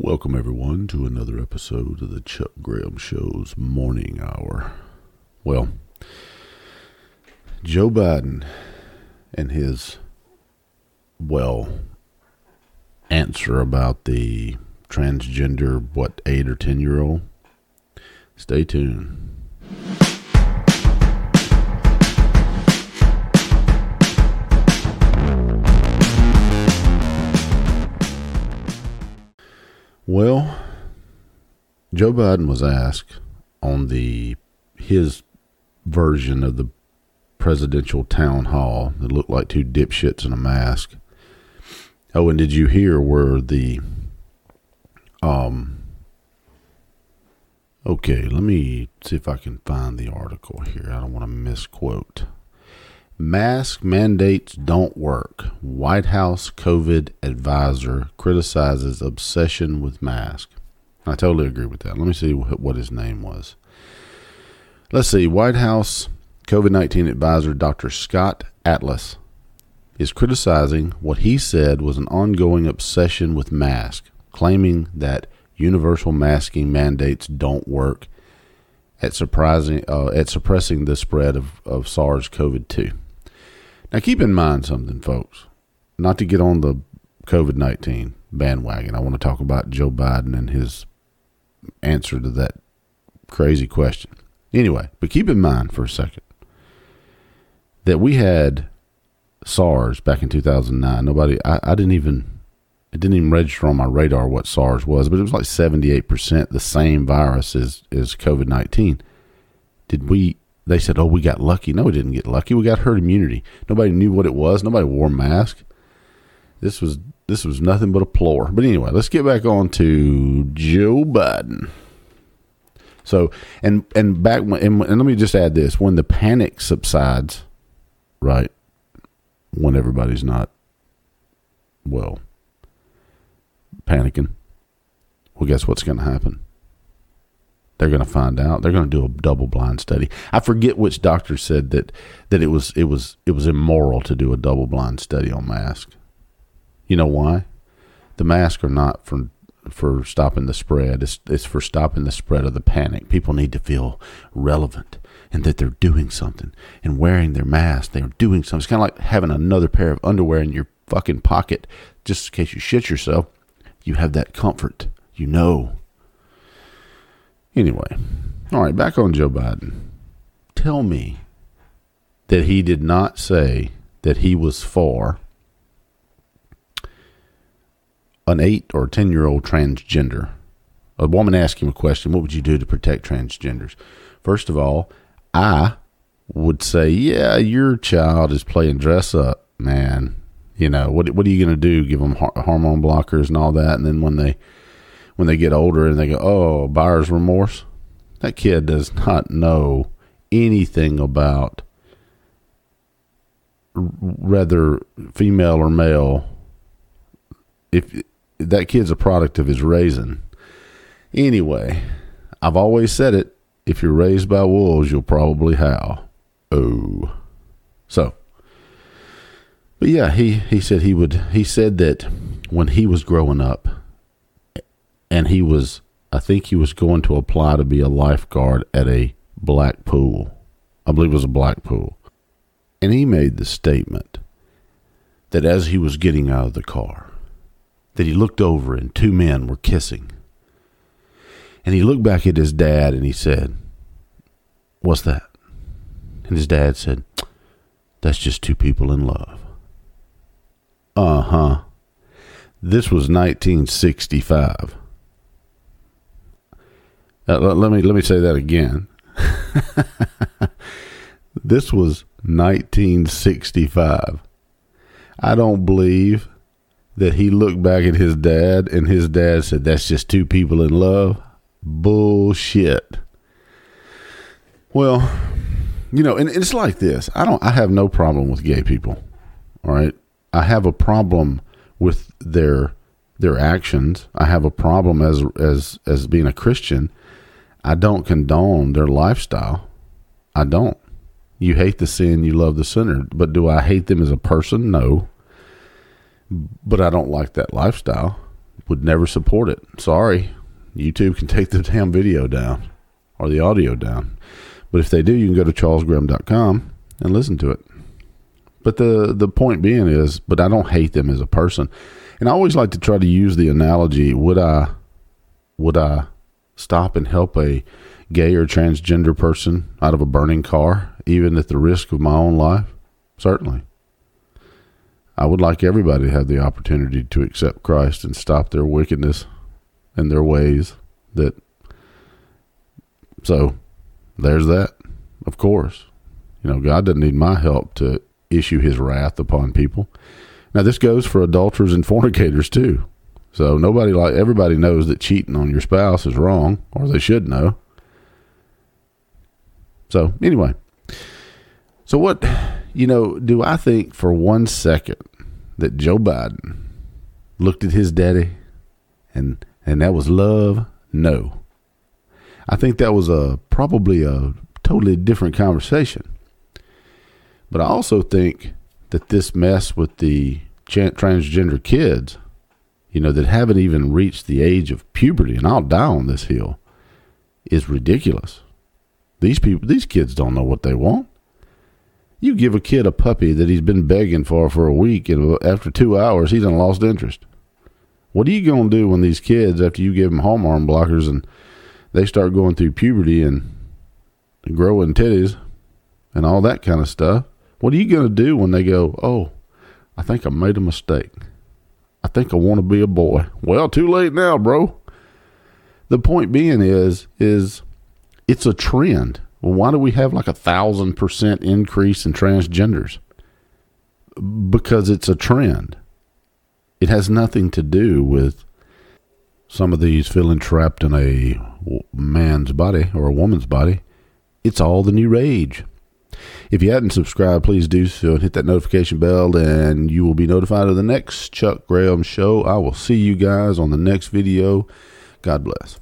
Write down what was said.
Welcome, everyone, to another episode of the Chuck Graham Show's Morning Hour. Well, Joe Biden and his, well, answer about the transgender, what, eight or ten year old? Stay tuned. Well, Joe Biden was asked on the his version of the presidential town hall that looked like two dipshits in a mask. Oh, and did you hear where the um Okay, let me see if I can find the article here. I don't want to misquote. Mask mandates don't work. White House COVID advisor criticizes obsession with mask. I totally agree with that. Let me see what his name was. Let's see. White House COVID 19 advisor Dr. Scott Atlas is criticizing what he said was an ongoing obsession with mask, claiming that universal masking mandates don't work at surprising uh, at suppressing the spread of, of SARS CoV 2. Now, keep in mind something, folks. Not to get on the COVID 19 bandwagon, I want to talk about Joe Biden and his answer to that crazy question. Anyway, but keep in mind for a second that we had SARS back in 2009. Nobody, I, I didn't even, it didn't even register on my radar what SARS was, but it was like 78% the same virus as, as COVID 19. Did we they said, "Oh, we got lucky." No, we didn't get lucky. We got herd immunity. Nobody knew what it was. Nobody wore a mask. This was this was nothing but a floor. But anyway, let's get back on to Joe Biden. So and and back when, and, and let me just add this: when the panic subsides, right? When everybody's not well panicking, well, guess what's going to happen? They're going to find out. They're going to do a double blind study. I forget which doctor said that that it was it was it was immoral to do a double blind study on masks. You know why? The masks are not for for stopping the spread. It's it's for stopping the spread of the panic. People need to feel relevant and that they're doing something and wearing their mask. They're doing something. It's kind of like having another pair of underwear in your fucking pocket just in case you shit yourself. You have that comfort. You know Anyway, all right, back on Joe Biden. Tell me that he did not say that he was for an eight or 10 year old transgender. A woman asked him a question What would you do to protect transgenders? First of all, I would say, Yeah, your child is playing dress up, man. You know, what, what are you going to do? Give them hormone blockers and all that. And then when they when they get older and they go, oh, buyer's remorse. That kid does not know anything about whether female or male. If that kid's a product of his raising. Anyway, I've always said it. If you're raised by wolves, you'll probably howl. Oh. So, but yeah, he, he said he would, he said that when he was growing up, and he was I think he was going to apply to be a lifeguard at a black pool. I believe it was a black pool. And he made the statement that as he was getting out of the car, that he looked over and two men were kissing. And he looked back at his dad and he said, What's that? And his dad said, That's just two people in love. Uh huh. This was 1965. Uh, let me let me say that again. this was 1965. I don't believe that he looked back at his dad and his dad said that's just two people in love. Bullshit. Well, you know, and it's like this. I don't I have no problem with gay people. All right? I have a problem with their their actions. I have a problem as as as being a Christian I don't condone their lifestyle. I don't. You hate the sin, you love the sinner. But do I hate them as a person? No. But I don't like that lifestyle. would never support it. Sorry. YouTube can take the damn video down or the audio down. But if they do, you can go to charlesgraham.com and listen to it. But the the point being is, but I don't hate them as a person. And I always like to try to use the analogy, would I would I stop and help a gay or transgender person out of a burning car, even at the risk of my own life? Certainly. I would like everybody to have the opportunity to accept Christ and stop their wickedness and their ways that so there's that. Of course. You know, God doesn't need my help to issue his wrath upon people. Now this goes for adulterers and fornicators too. So nobody like everybody knows that cheating on your spouse is wrong, or they should know. So anyway, so what you know, do I think for one second that Joe Biden looked at his daddy and and that was love? No. I think that was a probably a totally different conversation. But I also think that this mess with the transgender kids, you know, that haven't even reached the age of puberty, and I'll die on this hill, is ridiculous. These people, these kids don't know what they want. You give a kid a puppy that he's been begging for for a week, and after two hours, he's done lost interest. What are you going to do when these kids, after you give them hormone blockers and they start going through puberty and growing titties and all that kind of stuff? What are you going to do when they go, oh, I think I made a mistake. I think I want to be a boy. Well, too late now, bro. The point being is, is it's a trend. Well, why do we have like a thousand percent increase in transgenders? Because it's a trend. It has nothing to do with some of these feeling trapped in a man's body or a woman's body. It's all the new rage. If you hadn't subscribed, please do so and hit that notification bell, and you will be notified of the next Chuck Graham show. I will see you guys on the next video. God bless.